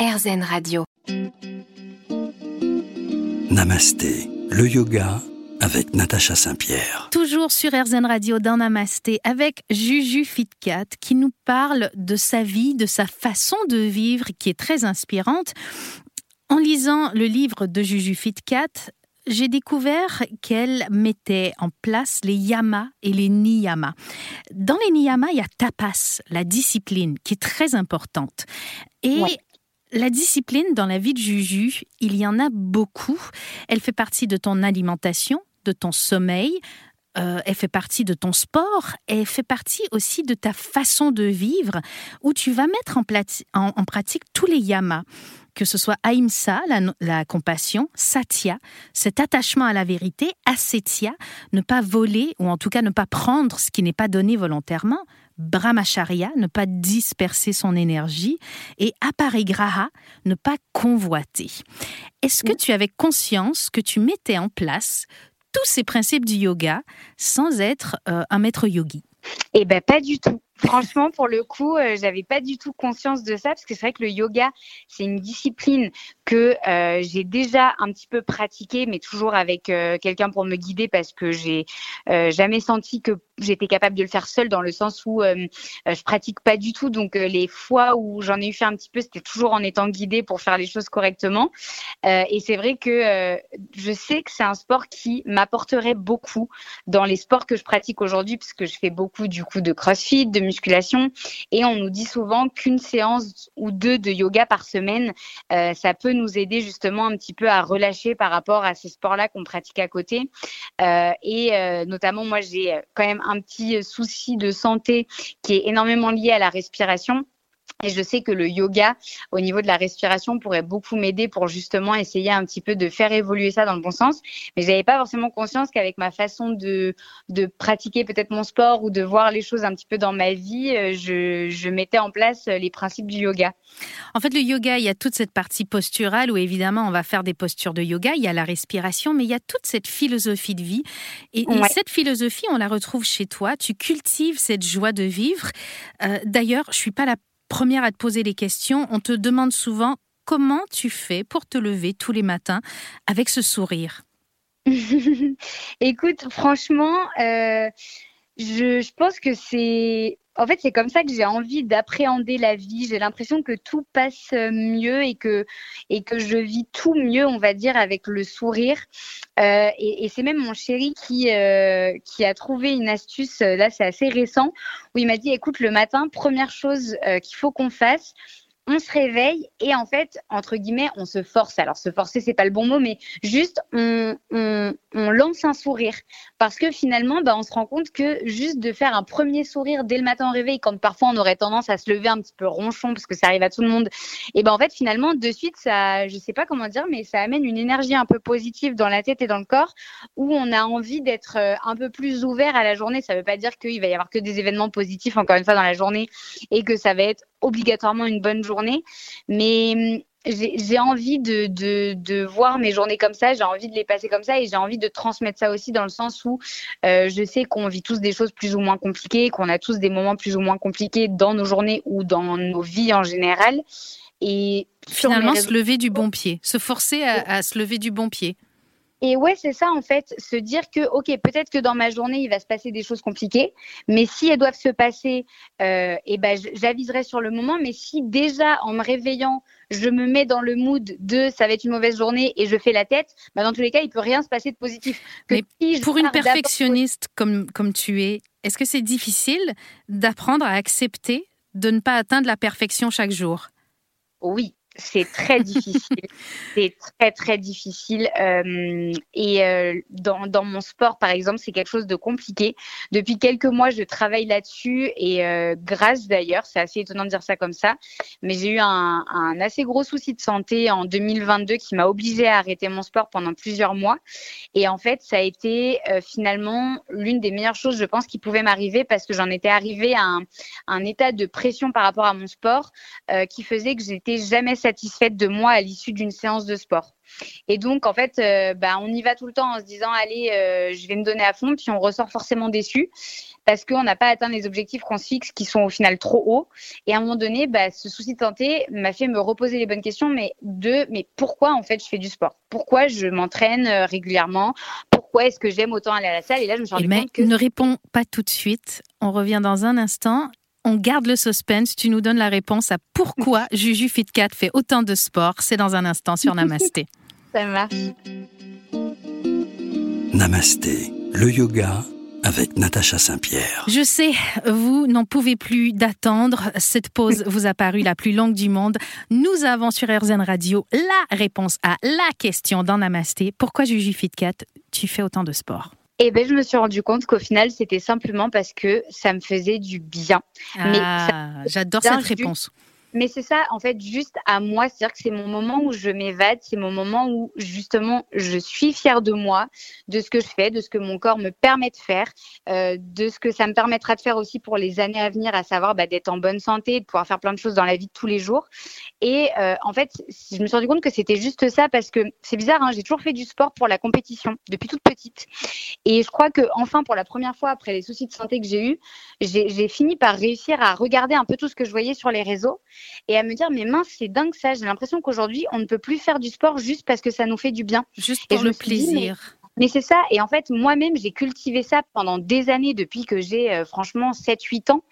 RZN Radio. Namasté, le yoga avec Natacha Saint-Pierre. Toujours sur RZN Radio dans Namasté avec Juju Fitcat qui nous parle de sa vie, de sa façon de vivre qui est très inspirante. En lisant le livre de Juju Fitcat, j'ai découvert qu'elle mettait en place les yamas et les niyamas. Dans les niyamas, il y a tapas, la discipline, qui est très importante. Et la discipline dans la vie de Juju, il y en a beaucoup. Elle fait partie de ton alimentation, de ton sommeil, euh, elle fait partie de ton sport, elle fait partie aussi de ta façon de vivre, où tu vas mettre en, pratique tous les yamas que ce soit Aïmsa, la, compassion, Satya, cet attachement à la vérité, Asetya, ne pas voler ou en tout cas ne pas prendre ce qui n'est pas donné volontairement, Brahmacharya, ne pas disperser son énergie, et Aparigraha, ne pas convoiter. Est-ce que tu avais conscience que tu mettais en place tous ces principes du yoga sans être euh, un maître yogi? Eh bien, pas du tout. Franchement, pour le coup, euh, j'avais pas du tout conscience de ça parce que c'est vrai que le yoga, c'est une discipline que euh, j'ai déjà un petit peu pratiquée, mais toujours avec euh, quelqu'un pour me guider parce que j'ai jamais senti que j'étais capable de le faire seule dans le sens où je pratique pas du tout. Donc les fois où j'en ai eu fait un petit peu, c'était toujours en étant guidée pour faire les choses correctement. et c'est vrai que je sais que c'est un sport qui m'apporterait beaucoup dans les sports que je pratique aujourd'hui, puisque je fais beaucoup du coup de CrossFit, de musculation. Et on nous dit souvent qu'une séance ou deux de yoga par semaine, euh, ça peut nous aider justement un petit peu à relâcher par rapport à ces sports-là qu'on pratique à côté. Euh, et euh, notamment, moi, j'ai quand même un petit souci de santé qui est énormément lié à la respiration. Et je sais que le yoga, au niveau de la respiration, pourrait beaucoup m'aider pour justement essayer un petit peu de faire évoluer ça dans le bon sens. Mais j'avais pas forcément conscience qu'avec ma façon de, de pratiquer peut-être mon sport ou de voir les choses un petit peu dans ma vie, euh, je, je mettais en place les principes du yoga. En fait, le yoga, il y a toute cette partie posturale où évidemment on va faire des postures de yoga, il y a la respiration, mais il y a toute cette philosophie de vie. Et, cette philosophie, on la retrouve chez toi. Tu cultives cette joie de vivre. Euh, d'ailleurs, je suis pas la première à te poser les questions. On te demande souvent comment tu fais pour te lever tous les matins avec ce sourire? Écoute, franchement, euh, je, je, pense que c'est en fait, c'est comme ça que j'ai envie d'appréhender la vie. J'ai l'impression que tout passe mieux et que, et que je vis tout mieux, on va dire, avec le sourire. Euh, et, c'est même mon chéri qui, euh, qui a trouvé une astuce, là c'est assez récent, où il m'a dit, écoute, le matin, première chose euh, qu'il faut qu'on fasse, on se réveille et en fait, entre guillemets, on se force. Alors, se forcer, c'est pas le bon mot, mais juste, on, on lance un sourire. Parce que finalement, bah, on se rend compte que juste de faire un premier sourire dès le matin au réveil, quand parfois on aurait tendance à se lever un petit peu ronchon, parce que ça arrive à tout le monde, et ben en fait, finalement, de suite, ça, je sais pas comment dire, mais ça amène une énergie un peu positive dans la tête et dans le corps, où on a envie d'être euh, un peu plus ouvert à la journée. Ça veut pas dire qu'il va y avoir que des événements positifs, encore une fois, dans la journée, et que ça va être obligatoirement une bonne journée. Mais hum, j'ai envie de, de, de, voir mes journées comme ça, j'ai envie de les passer comme ça et j'ai envie de transmettre ça aussi dans le sens où euh, je sais qu'on vit tous des choses plus ou moins compliquées, qu'on a tous des moments plus ou moins compliqués dans nos journées ou dans nos vies en général. Et finalement, se lever du bon pied, se forcer à, à se lever du bon pied. Et ouais, c'est ça en fait, se dire que ok, peut-être que dans ma journée il va se passer des choses compliquées, mais si elles doivent se passer, euh, et ben j'aviserai sur le moment. Mais si déjà en me réveillant, je me mets dans le mood de ça va être une mauvaise journée et je fais la tête, bah dans tous les cas il peut rien se passer de positif. mais pour une perfectionniste comme comme tu es, est-ce que c'est difficile d'apprendre à accepter de ne pas atteindre la perfection chaque jour? Oui, c'est très difficile. c'est très, très difficile. Euh, et euh, dans, dans, mon sport, par exemple, c'est quelque chose de compliqué. Depuis quelques mois, je travaille là-dessus et euh, grâce d'ailleurs, c'est assez étonnant de dire ça comme ça, mais j'ai eu un, un, assez gros souci de santé en 2022 qui m'a obligée à arrêter mon sport pendant plusieurs mois. Et en fait, ça a été finalement l'une des meilleures choses, je pense, qui pouvait m'arriver parce que j'en étais arrivée à un, un, état de pression par rapport à mon sport qui faisait que j'étais jamais satisfaite satisfaite de moi à l'issue d'une séance de sport. Et donc, en fait, euh, bah, on y va tout le temps en se disant, allez, euh, je vais me donner à fond, puis on ressort forcément déçu parce qu'on n'a pas atteint les objectifs qu'on se fixe qui sont au final trop hauts. Et à un moment donné, bah, ce souci de santé m'a fait me reposer les bonnes questions, mais de, mais pourquoi en fait je fais du sport? Pourquoi je m'entraîne euh, régulièrement? Pourquoi est-ce que j'aime autant aller à la salle? Et là, je me suis rendu compte que... Ne réponds pas tout de suite. On revient dans un instant on garde le suspense. Tu nous donnes la réponse à pourquoi Juju Fitcat fait autant de sport. C'est dans un instant sur Namasté. Ça marche. Namasté, le yoga avec Natacha Saint-Pierre. Je sais, vous n'en pouvez plus d'attendre. Cette pause vous a paru la plus longue du monde. Nous avons sur RZN Radio la réponse à la question dans Namasté. Pourquoi Juju Fitcat, tu fais autant de sport? Eh ben, je me suis rendu compte qu'au final, c'était simplement parce que ça me faisait du bien. Ah, j'adore cette réponse. Mais c'est ça, en fait, juste à moi. C'est-à-dire que c'est mon moment où je m'évade, c'est mon moment où justement je suis fière de moi, de ce que je fais, de ce que mon corps me permet de faire, euh, de ce que ça me permettra de faire aussi pour les années à venir, à savoir bah, d'être en bonne santé, de pouvoir faire plein de choses dans la vie de tous les jours. Et euh, en fait, je me suis rendu compte que c'était juste ça parce que c'est bizarre, hein, j'ai toujours fait du sport pour la compétition depuis toute petite. Et je crois que enfin, pour la première fois après les soucis de santé que j'ai eus, j'ai fini par réussir à regarder un peu tout ce que je voyais sur les réseaux et à me dire mais mince c'est dingue ça j'ai l'impression qu'aujourd'hui on ne peut plus faire du sport juste parce que ça nous fait du bien juste pour le plaisir mais, c'est ça et en fait moi-même j'ai cultivé ça pendant des années depuis que j'ai euh, franchement 7 8 ans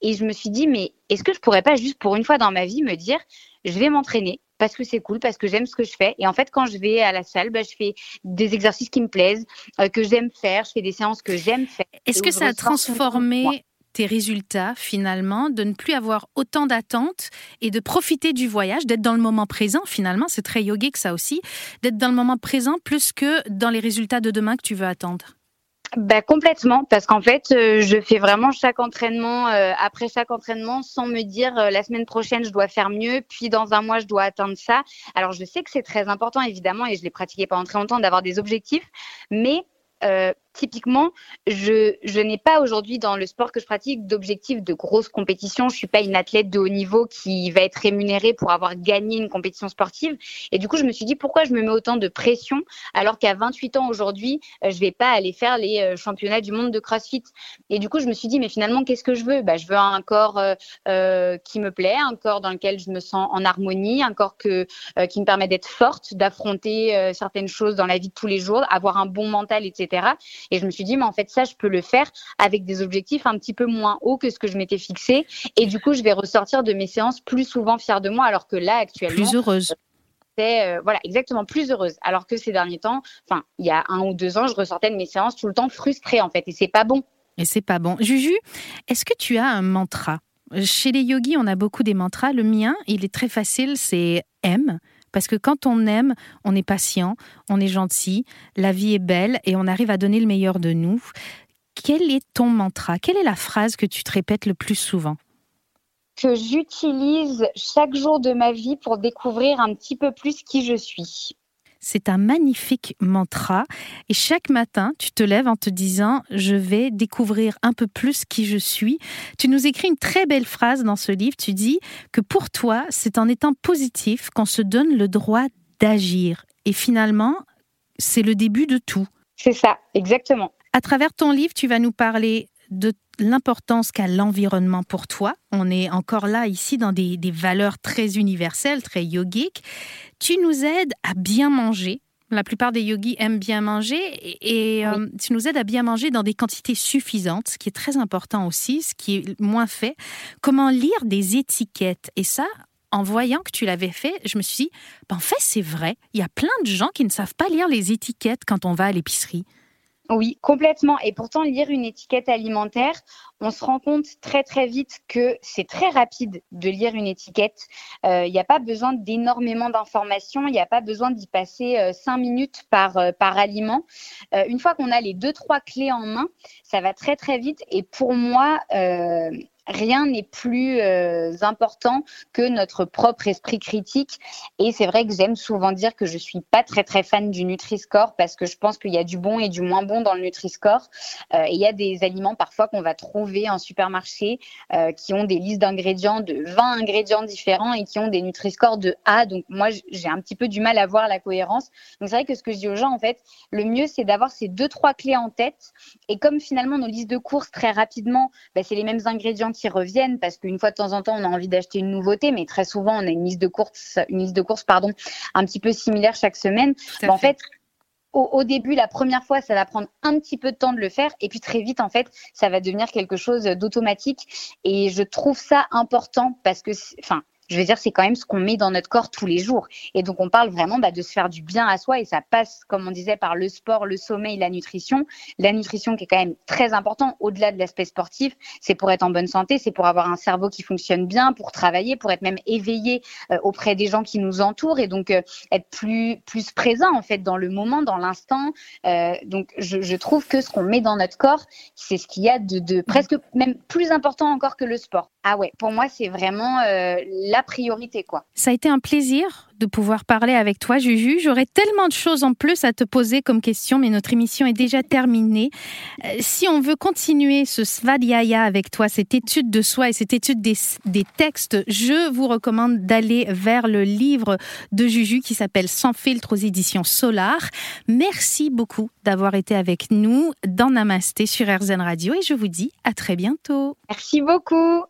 et je me suis dit mais est-ce que je pourrais pas juste pour une fois dans ma vie me dire je vais m'entraîner parce que c'est cool, parce que j'aime ce que je fais. Et en fait, quand je vais à la salle, bah, je fais des exercices qui me plaisent, euh, que j'aime faire, je fais des séances que j'aime faire. Est-ce que ça a transformé tes résultats finalement, de ne plus avoir autant d'attentes et de profiter du voyage, d'être dans le moment présent finalement, c'est très yogique ça aussi, d'être dans le moment présent plus que dans les résultats de demain que tu veux attendre. Bah, complètement, parce qu'en fait, euh, je fais vraiment chaque entraînement, euh, après chaque entraînement, sans me dire euh, la semaine prochaine, je dois faire mieux, puis dans un mois, je dois atteindre ça. Alors, je sais que c'est très important, évidemment, et je l'ai pratiqué pendant très longtemps, d'avoir des objectifs, mais typiquement, je, n'ai pas aujourd'hui dans le sport que je pratique d'objectif de grosse compétition. Je suis pas une athlète de haut niveau qui va être rémunérée pour avoir gagné une compétition sportive. Et du coup, je me suis dit pourquoi je me mets autant de pression alors qu'à 28 ans aujourd'hui, euh, je vais pas aller faire les euh, championnats du monde de CrossFit? Et du coup, je me suis dit mais finalement, qu'est-ce que je veux? Bah, je veux un corps euh, qui me plaît, un corps dans lequel je me sens en harmonie, un corps que qui me permet d'être forte, d'affronter certaines choses dans la vie de tous les jours, avoir un bon mental, etc. Et je me suis dit, mais en fait, ça, je peux le faire avec des objectifs un petit peu moins hauts que ce que je m'étais fixé. Et du coup, je vais ressortir de mes séances plus souvent fière de moi, alors que là, actuellement. Plus heureuse. C'est euh, voilà exactement plus heureuse alors que ces derniers temps enfin il y a un ou deux ans je ressortais de mes séances tout le temps frustrée en fait et c'est pas bon et c'est pas bon Juju est-ce que tu as un mantra? Chez les yogis on a beaucoup des mantras le mien il est très facile c'est M parce que quand on aime, on est patient, on est gentil, la vie est belle et on arrive à donner le meilleur de nous. Quel est ton mantra? Quelle est la phrase que tu te répètes le plus souvent? Que j'utilise chaque jour de ma vie pour découvrir un petit peu plus qui je suis. C'est un magnifique mantra. Et chaque matin, tu te lèves en te disant, je vais découvrir un peu plus qui je suis. Tu nous écris une très belle phrase dans ce livre. Tu dis que pour toi, c'est en étant positif qu'on se donne le droit d'agir. Et finalement, c'est le début de tout. C'est ça, exactement. À travers ton livre, tu vas nous parler de l'importance qu'a l'environnement pour toi. On est encore là ici dans des, valeurs très universelles, très yogiques. Tu nous aides à bien manger. La plupart des yogis aiment bien manger et, euh, tu nous aides à bien manger dans des quantités suffisantes, ce qui est très important aussi, ce qui est moins fait. Comment lire des étiquettes? Et ça, en voyant que tu l'avais fait, je me suis dit, ben, en fait, c'est vrai. Il y a plein de gens qui ne savent pas lire les étiquettes quand on va à l'épicerie. Oui, complètement. Et pourtant, lire une étiquette alimentaire, on se rend compte très très vite que c'est très rapide de lire une étiquette. Il euh, n'y a pas besoin d'énormément d'informations, il n'y a pas besoin d'y passer euh, cinq minutes par, euh, par aliment. une fois qu'on a les deux, trois clés en main, ça va très très vite. Et pour moi, rien n'est plus euh, important que notre propre esprit critique. Et c'est vrai que j'aime souvent dire que je suis pas très très fan du Nutri-Score parce que je pense qu'il y a du bon et du moins bon dans le Nutri-Score. Euh, et il y a des aliments parfois qu'on va trouver en supermarché euh, qui ont des listes d'ingrédients de 20 ingrédients différents et qui ont des Nutri-Score de A. Donc moi j'ai un petit peu du mal à voir la cohérence. Donc c'est vrai que ce que je dis aux gens en fait, le mieux c'est d'avoir ces deux trois clés en tête. Et comme finalement nos listes de courses très rapidement, bah, c'est les mêmes ingrédients qui reviennent parce qu'une fois de temps en temps, on a envie d'acheter une nouveauté, mais très souvent, on a une liste de courses, une liste de courses, pardon, un petit peu similaire chaque semaine. en fait, au, début, la première fois, ça va prendre un petit peu de temps de le faire, et puis très vite, en fait, ça va devenir quelque chose d'automatique. Et je trouve ça important parce que, enfin, je veux dire, c'est quand même ce qu'on met dans notre corps tous les jours. Et donc, on parle vraiment bah, de se faire du bien à soi et ça passe, comme on disait, par le sport, le sommeil, la nutrition. La nutrition qui est quand même très important au-delà de l'aspect sportif, c'est pour être en bonne santé, c'est pour avoir un cerveau qui fonctionne bien, pour travailler, pour être même éveillé euh, auprès des gens qui nous entourent et donc euh, être plus, présent en fait dans le moment, dans l'instant. Euh, donc, je, trouve que ce qu'on met dans notre corps, c'est ce qu'il y a de, presque même plus important encore que le sport. Ah ouais, pour moi, c'est vraiment la priorité. quoi. Ça a été un plaisir de pouvoir parler avec toi, Juju. J'aurais tellement de choses en plus à te poser comme question, mais notre émission est déjà terminée. Euh, si on veut continuer ce Svadhyaya avec toi, cette étude de soi et cette étude des, des textes, je vous recommande d'aller vers le livre de Juju qui s'appelle Sans filtre aux éditions Solar. Merci beaucoup d'avoir été avec nous dans Namasté sur RZN Radio et je vous dis à très bientôt. Merci beaucoup.